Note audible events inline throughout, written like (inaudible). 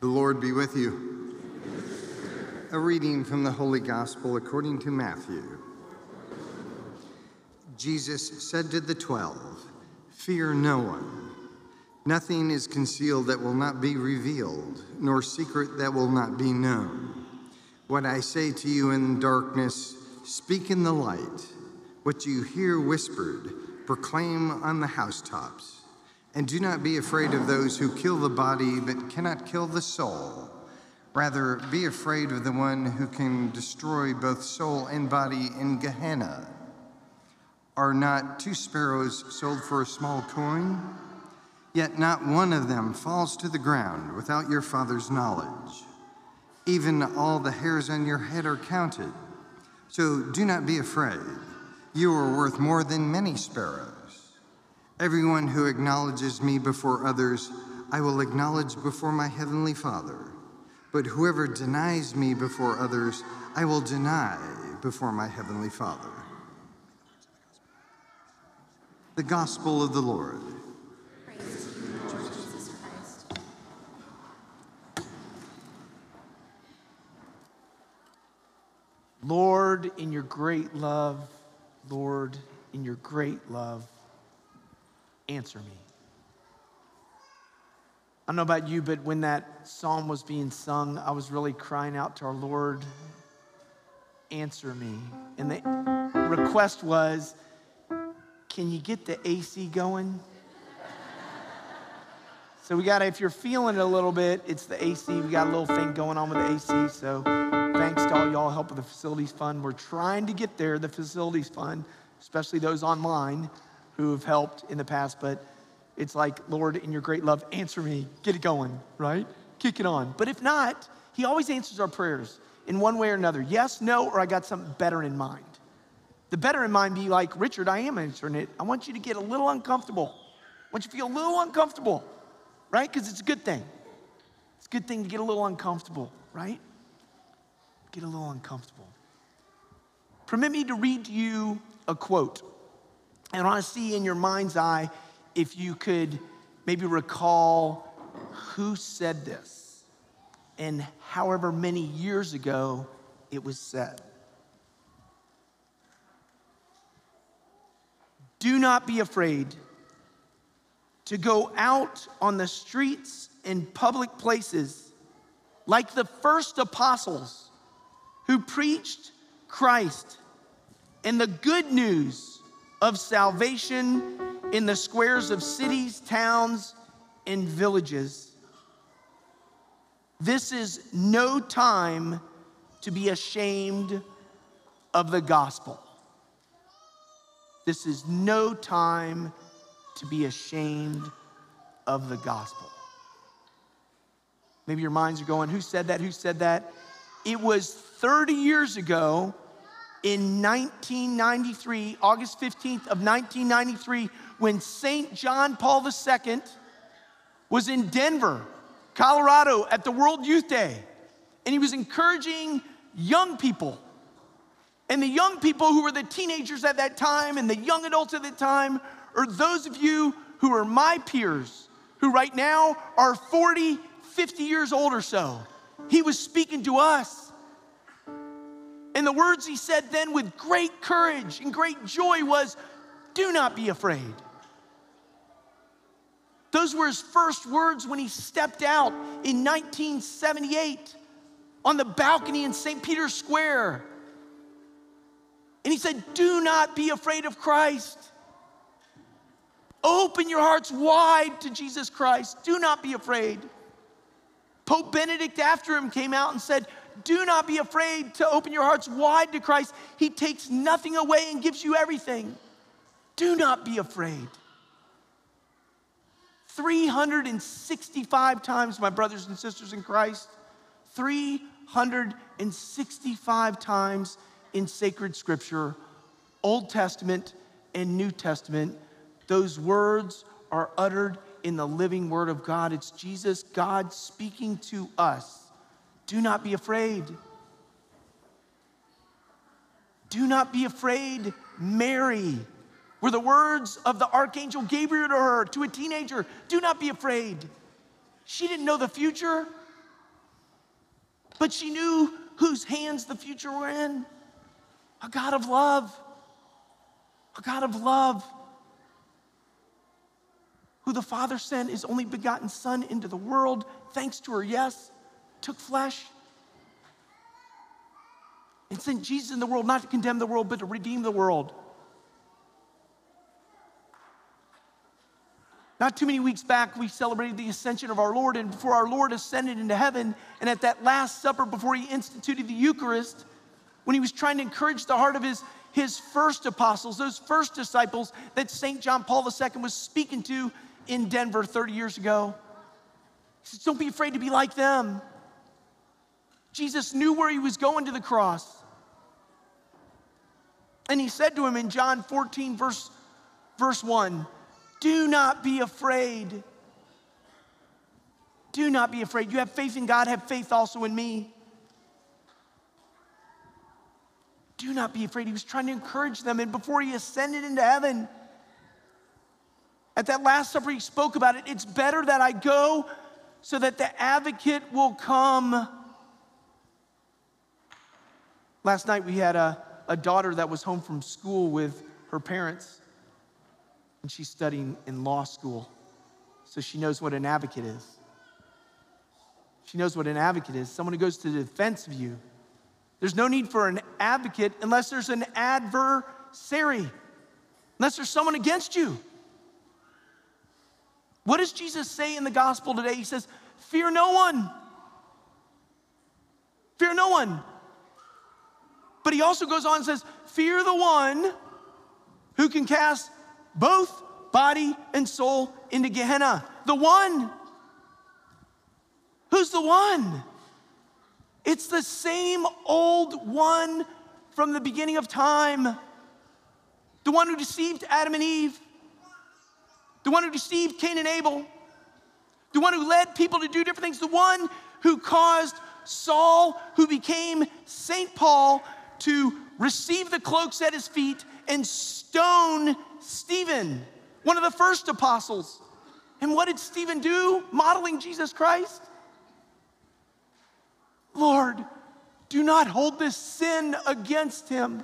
The Lord be with you. A reading from the Holy Gospel according to Matthew. Jesus said to the twelve, Fear no one. Nothing is concealed that will not be revealed, nor secret that will not be known. What I say to you in darkness, speak in the light. What you hear whispered, proclaim on the housetops. And do not be afraid of those who kill the body but cannot kill the soul. Rather, be afraid of the one who can destroy both soul and body in Gehenna. Are not two sparrows sold for a small coin? Yet not one of them falls to the ground without your Father's knowledge. Even all the hairs on your head are counted. So do not be afraid. You are worth more than many sparrows. Everyone who acknowledges me before others, I will acknowledge before my heavenly Father. But whoever denies me before others, I will deny before my heavenly Father. The Gospel of the Lord. Lord, in your great love, Lord, in your great love, answer me. I don't know about you, but when that psalm was being sung, I was really crying out to our Lord, answer me. And the request was, can you get the AC going? So we got if you're feeling it a little bit, it's the AC. We got a little thing going on with the AC. So thanks to all y'all help with the facilities fund. We're trying to get there, the facilities fund, especially those online who have helped in the past, but it's like, Lord, in your great love, answer me, get it going, right? Kick it on. But if not, He always answers our prayers in one way or another yes, no, or I got something better in mind. The better in mind be like, Richard, I am answering it. I want you to get a little uncomfortable. I want you to feel a little uncomfortable, right? Because it's a good thing. It's a good thing to get a little uncomfortable, right? Get a little uncomfortable. Permit me to read to you a quote and I want to see in your mind's eye if you could maybe recall who said this and however many years ago it was said. Do not be afraid to go out on the streets and public places like the first apostles who preached Christ and the good news of salvation in the squares of cities, towns, and villages. This is no time to be ashamed of the gospel. This is no time to be ashamed of the gospel. Maybe your minds are going, who said that? Who said that? It was 30 years ago in 1993, August 15th of 1993, when St. John Paul II was in Denver, Colorado at the World Youth Day. And he was encouraging young people. And the young people who were the teenagers at that time and the young adults at that time are those of you who are my peers, who right now are 40, 50 years old or so. He was speaking to us. And the words he said then with great courage and great joy was, Do not be afraid. Those were his first words when he stepped out in 1978 on the balcony in St. Peter's Square. And he said, Do not be afraid of Christ. Open your hearts wide to Jesus Christ. Do not be afraid. Pope Benedict, after him, came out and said, do not be afraid to open your hearts wide to Christ. He takes nothing away and gives you everything. Do not be afraid. 365 times, my brothers and sisters in Christ, 365 times in sacred scripture, Old Testament and New Testament, those words are uttered in the living word of God. It's Jesus, God speaking to us do not be afraid. Do not be afraid, Mary. Were the words of the archangel Gabriel to her, to a teenager, do not be afraid. She didn't know the future. But she knew whose hands the future were in a God of love, a God of love, who the Father sent his only begotten Son into the world, thanks to her yes, took flesh and sent Jesus in the world not to condemn the world, but to redeem the world. Not too many weeks back, we celebrated the ascension of our Lord, and before our Lord ascended into heaven, and at that Last Supper, before he instituted the Eucharist, when he was trying to encourage the heart of his, his first apostles, those first disciples that St. John Paul II was speaking to in Denver 30 years ago, he says, Don't be afraid to be like them. Jesus knew where he was going to the cross. And he said to him in John 14, verse, verse 1, do not be afraid. Do not be afraid. You have faith in God, have faith also in me. Do not be afraid. He was trying to encourage them. And before he ascended into heaven, at that Last Supper, he spoke about it. It's better that I go so that the advocate will come. Last night, we had a, a daughter that was home from school with her parents and she's studying in law school. So she knows what an advocate is. She knows what an advocate is someone who goes to the defense of you. There's no need for an advocate unless there's an adversary, unless there's someone against you. What does Jesus say in the gospel today? He says, Fear no one. Fear no one. But he also goes on and says, Fear the one who can cast both body and soul into Gehenna. The one. Who's the one? It's the same old one from the beginning of time. The one who deceived Adam and Eve. The one who deceived Cain and Abel. The one who led people to do different things. The one who caused Saul, who became St. Paul, to receive the cloaks at his feet and stone Stephen, one of the first apostles. And what did Stephen do, modeling Jesus Christ? Lord, do not hold this sin against him.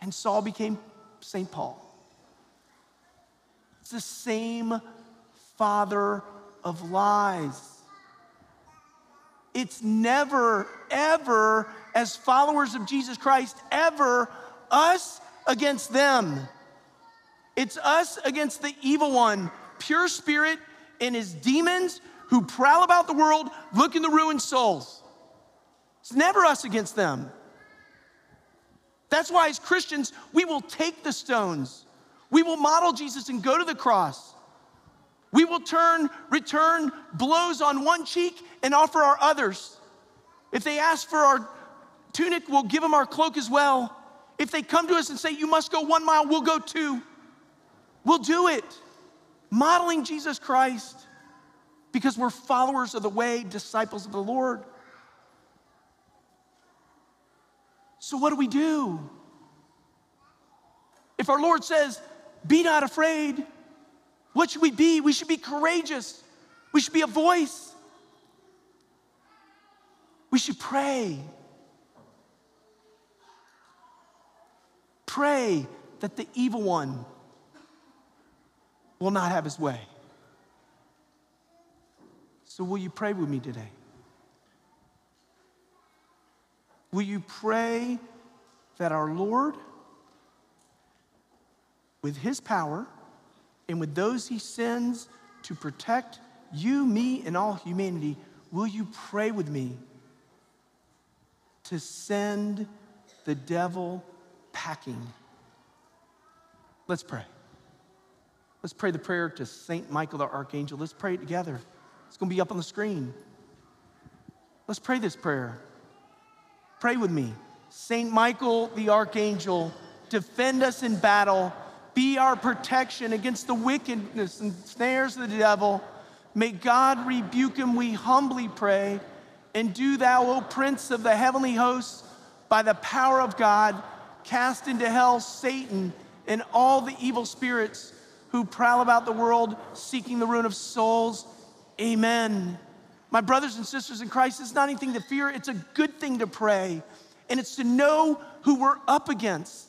And Saul became St. Paul. It's the same father of lies. It's never, ever, as followers of Jesus Christ, ever us against them. It's us against the evil one, pure spirit and his demons who prowl about the world looking to ruin souls. It's never us against them. That's why, as Christians, we will take the stones. We will model Jesus and go to the cross. We will turn, return blows on one cheek and offer our others. If they ask for our tunic, we'll give them our cloak as well. If they come to us and say, You must go one mile, we'll go two. We'll do it. Modeling Jesus Christ because we're followers of the way, disciples of the Lord. So, what do we do? If our Lord says, Be not afraid, what should we be? We should be courageous. We should be a voice. We should pray. Pray that the evil one will not have his way. So, will you pray with me today? Will you pray that our Lord, with his power and with those he sends to protect you, me, and all humanity, will you pray with me to send the devil packing? Let's pray. Let's pray the prayer to St. Michael the Archangel. Let's pray it together. It's going to be up on the screen. Let's pray this prayer. Pray with me. St. Michael the Archangel, defend us in battle. Be our protection against the wickedness and snares of the devil. May God rebuke him, we humbly pray. And do thou, O Prince of the heavenly hosts, by the power of God, cast into hell Satan and all the evil spirits who prowl about the world seeking the ruin of souls. Amen. my brothers and sisters in Christ, it's not anything to fear. It's a good thing to pray. And it's to know who we're up against.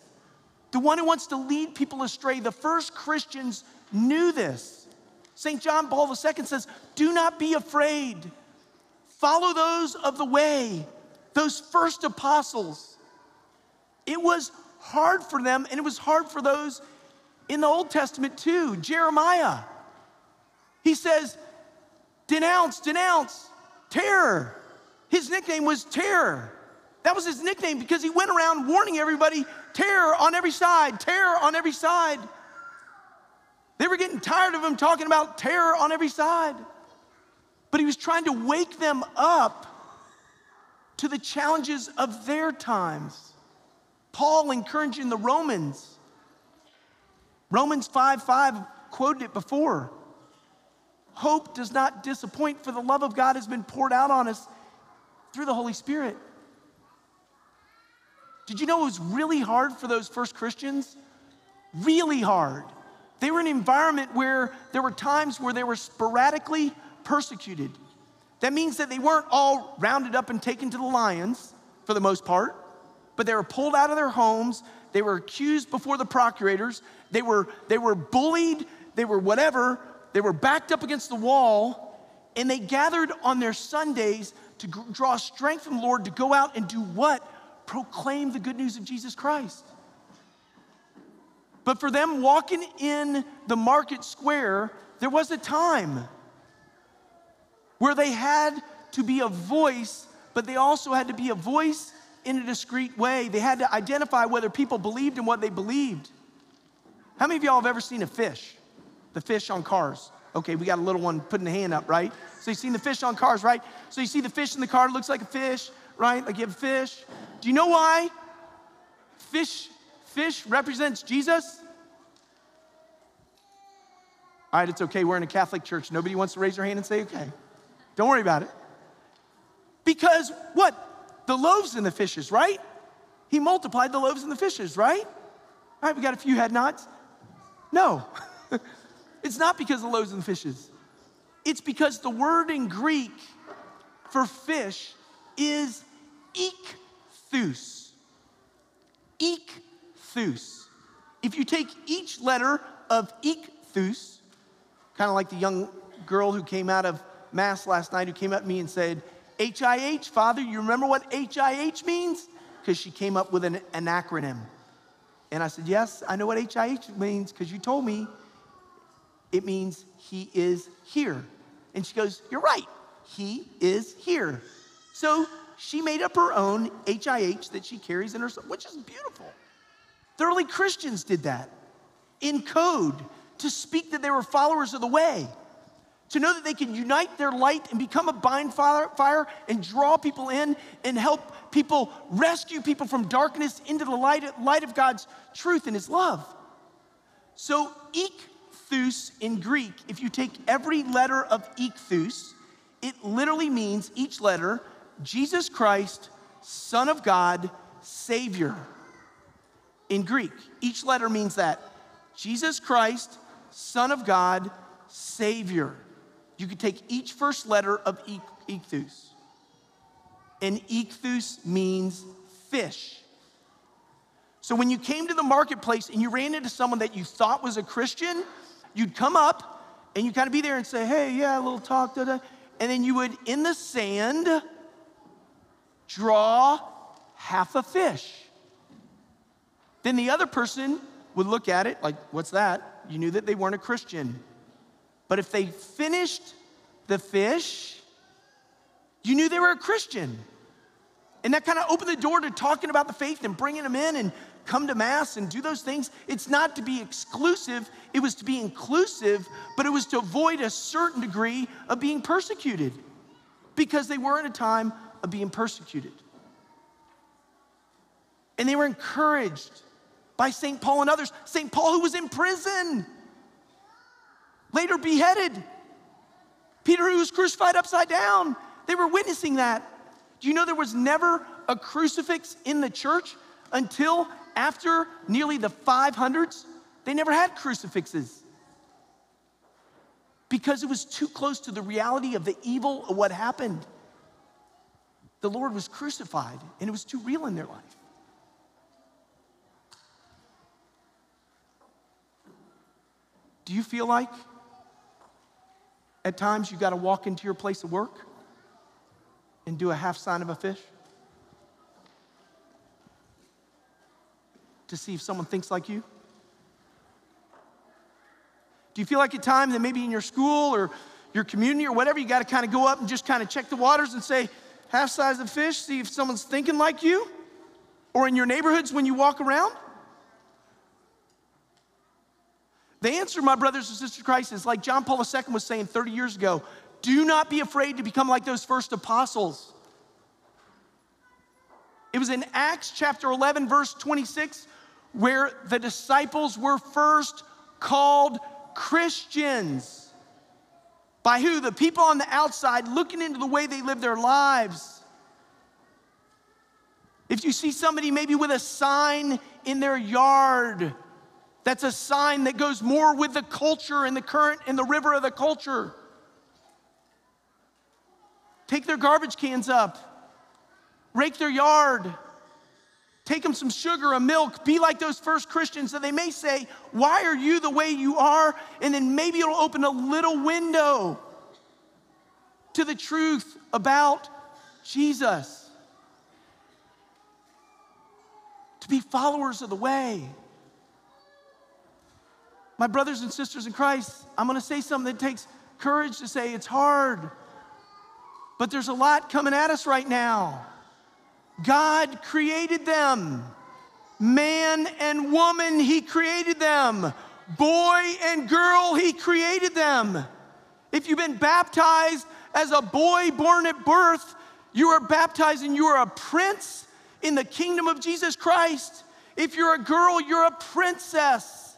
The one who wants to lead people astray. The first Christians knew this. St. John Paul II says, Do not be afraid. Follow those of the way, those first apostles. It was hard for them, and it was hard for those in the Old Testament too. Jeremiah, he says, Denounce, denounce, terror. His nickname was Terror. That was his nickname because he went around warning everybody terror on every side, terror on every side. They were getting tired of him talking about terror on every side. But he was trying to wake them up to the challenges of their times. Paul encouraging the Romans. Romans 5 5 quoted it before. Hope does not disappoint, for the love of God has been poured out on us through the Holy Spirit. Did you know it was really hard for those first Christians? Really hard. They were in an environment where there were times where they were sporadically persecuted. That means that they weren't all rounded up and taken to the lions for the most part, but they were pulled out of their homes. They were accused before the procurators. They were, they were bullied. They were whatever. They were backed up against the wall, and they gathered on their Sundays to draw strength from the Lord to go out and do what? Proclaim the good news of Jesus Christ. But for them walking in the market square, there was a time where they had to be a voice, but they also had to be a voice in a discreet way. They had to identify whether people believed in what they believed. How many of y'all have ever seen a fish? The fish on cars. Okay, we got a little one putting a hand up, right? So you've seen the fish on cars, right? So you see the fish in the car, looks like a fish, right? Like you have fish. Do you know why fish, fish represents Jesus? All right, it's okay. We're in a Catholic church. Nobody wants to raise their hand and say, okay. Don't worry about it. Because what? The loaves and the fishes, right? He multiplied the loaves and the fishes, right? All right, we got a few head nods. No. (laughs) It's not because of the loaves and the fishes. It's because the word in Greek for fish is ichthus. Ichthus. If you take each letter of ichthus, kind of like the young girl who came out of Mass last night who came up to me and said, HIH, Father, you remember what HIH means? Because she came up with an, an acronym. And I said, Yes, I know what HIH means because you told me it means he is here. And she goes, You're right, he is here. So she made up her own HIH that she carries in her, which is beautiful. The early Christians did that in code to speak that they were followers of the way, to know that they can unite their light and become a bind fire and draw people in and help people rescue people from darkness into the light, light of God's truth and His love. So, ichthus in Greek, if you take every letter of ichthus, it literally means each letter Jesus Christ, Son of God, Savior. In Greek, each letter means that Jesus Christ, Son of God, Savior. You could take each first letter of ichthus. And ichthus means fish. So when you came to the marketplace and you ran into someone that you thought was a Christian, you'd come up and you'd kind of be there and say, hey, yeah, a little talk, da, da. And then you would, in the sand, draw half a fish. Then the other person would look at it like, what's that? You knew that they weren't a Christian. But if they finished the fish, you knew they were a Christian. And that kind of opened the door to talking about the faith and bringing them in and come to Mass and do those things, it's not to be exclusive, it was to be inclusive, but it was to avoid a certain degree of being persecuted because they were in a time of being persecuted. And they were encouraged by St. Paul and others. St. Paul, who was in prison, later beheaded. Peter, who was crucified upside down. They were witnessing that. Do you know there was never a crucifix in the church until after nearly the 500s, they never had crucifixes because it was too close to the reality of the evil of what happened. The Lord was crucified and it was too real in their life. Do you feel like at times you got to walk into your place of work and do a half sign of a fish? To see if someone thinks like you? Do you feel like at times that maybe in your school or your community or whatever, you got to kind of go up and just kind of check the waters and say, half size of fish, see if someone's thinking like you? Or in your neighborhoods when you walk around? The answer, my brothers and sisters Christ, is like John Paul II was saying 30 years ago do not be afraid to become like those first apostles. It was in Acts chapter 11, verse 26, where the disciples were first called Christians. By who? The people on the outside looking into the way they live their lives. If you see somebody maybe with a sign in their yard, that's a sign that goes more with the culture and the current and the river of the culture. Take their garbage cans up, rake their yard, take them some sugar, a milk, be like those first Christians that they may say, Why are you the way you are? And then maybe it'll open a little window to the truth about Jesus. To be followers of the way. My brothers and sisters in Christ, I'm gonna say something that takes courage to say it's hard, but there's a lot coming at us right now. God created them. Man and woman, He created them. Boy and girl, He created them. If you've been baptized as a boy born at birth, you are baptized and you are a prince in the kingdom of Jesus Christ. If you're a girl, you're a princess.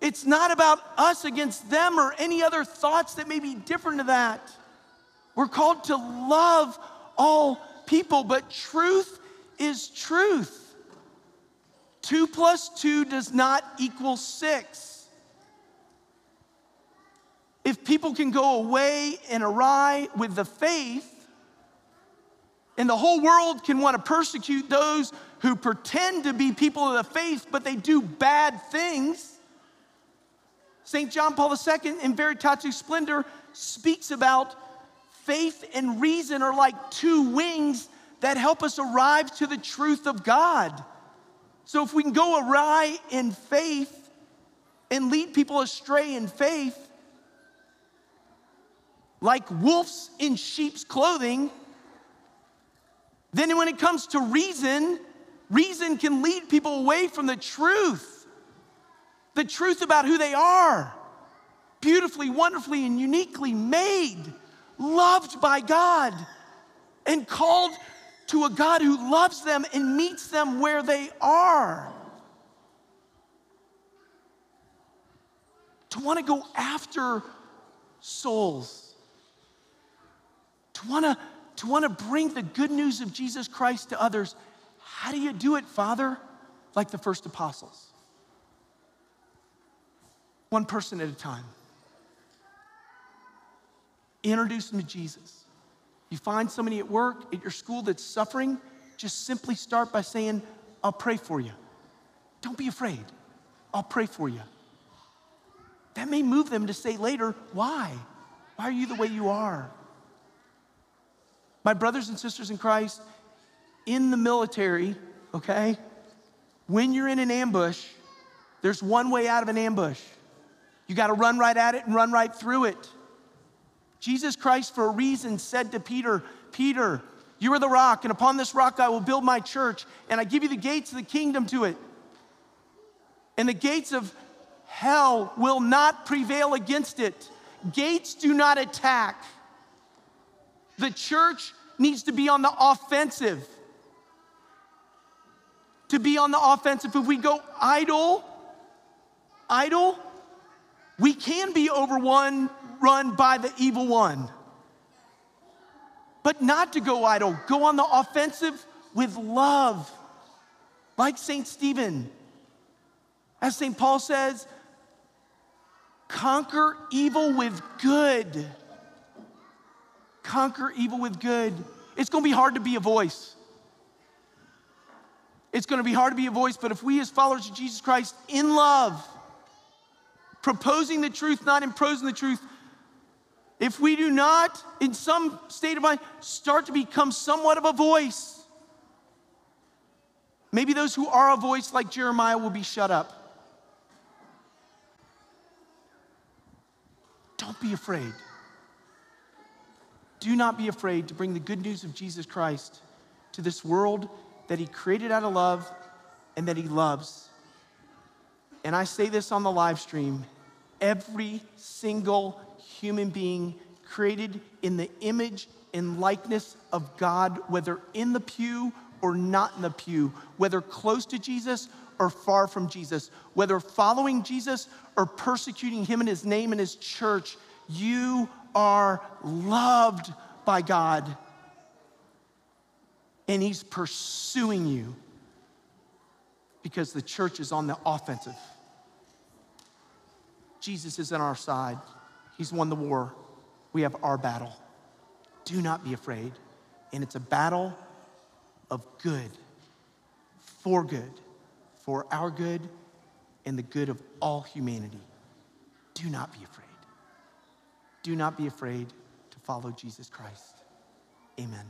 It's not about us against them or any other thoughts that may be different to that. We're called to love all people, but truth is truth. Two plus two does not equal six. If people can go away and awry with the faith, and the whole world can want to persecute those who pretend to be people of the faith, but they do bad things, St. John Paul II in Veritatis Splendor speaks about faith and reason are like two wings that help us arrive to the truth of God. So if we can go awry in faith and lead people astray in faith, like wolves in sheep's clothing, then when it comes to reason, reason can lead people away from the truth the truth about who they are. Beautifully, wonderfully, and uniquely made, loved by God, and called to a God who loves them and meets them where they are. To want to go after souls, to want to to want to bring the good news of Jesus Christ to others. How do you do it, Father? Like the first apostles one person at a time. Introduce them to Jesus. You find somebody at work, at your school that's suffering, just simply start by saying, I'll pray for you. Don't be afraid. I'll pray for you. That may move them to say later, Why? Why are you the way you are? My brothers and sisters in Christ, in the military, okay, when you're in an ambush, there's one way out of an ambush. You got to run right at it and run right through it. Jesus Christ, for a reason, said to Peter, Peter, you are the rock, and upon this rock I will build my church, and I give you the gates of the kingdom to it. And the gates of hell will not prevail against it. Gates do not attack. The church needs to be on the offensive. To be on the offensive, if we go idle, idle, we can be overrun run by the evil one. But not to go idle, go on the offensive with love, like St. Stephen. As St. Paul says, conquer evil with good. Conquer evil with good. It's gonna be hard to be a voice. It's gonna be hard to be a voice, but if we, as followers of Jesus Christ, in love, proposing the truth, not imposing the truth, if we do not, in some state of mind, start to become somewhat of a voice, maybe those who are a voice like Jeremiah will be shut up. Don't be afraid. Do not be afraid to bring the good news of Jesus Christ to this world that He created out of love and that He loves. And I say this on the live stream every single human being created in the image and likeness of God, whether in the pew or not in the pew, whether close to Jesus or far from Jesus, whether following Jesus or persecuting him in his name and his church, you are loved by God. And he's pursuing you because the church is on the offensive. Jesus is on our side. He's won the war. We have our battle. Do not be afraid. And it's a battle of good, for good, for our good and the good of all humanity. Do not be afraid. Do not be afraid to follow Jesus Christ. Amen.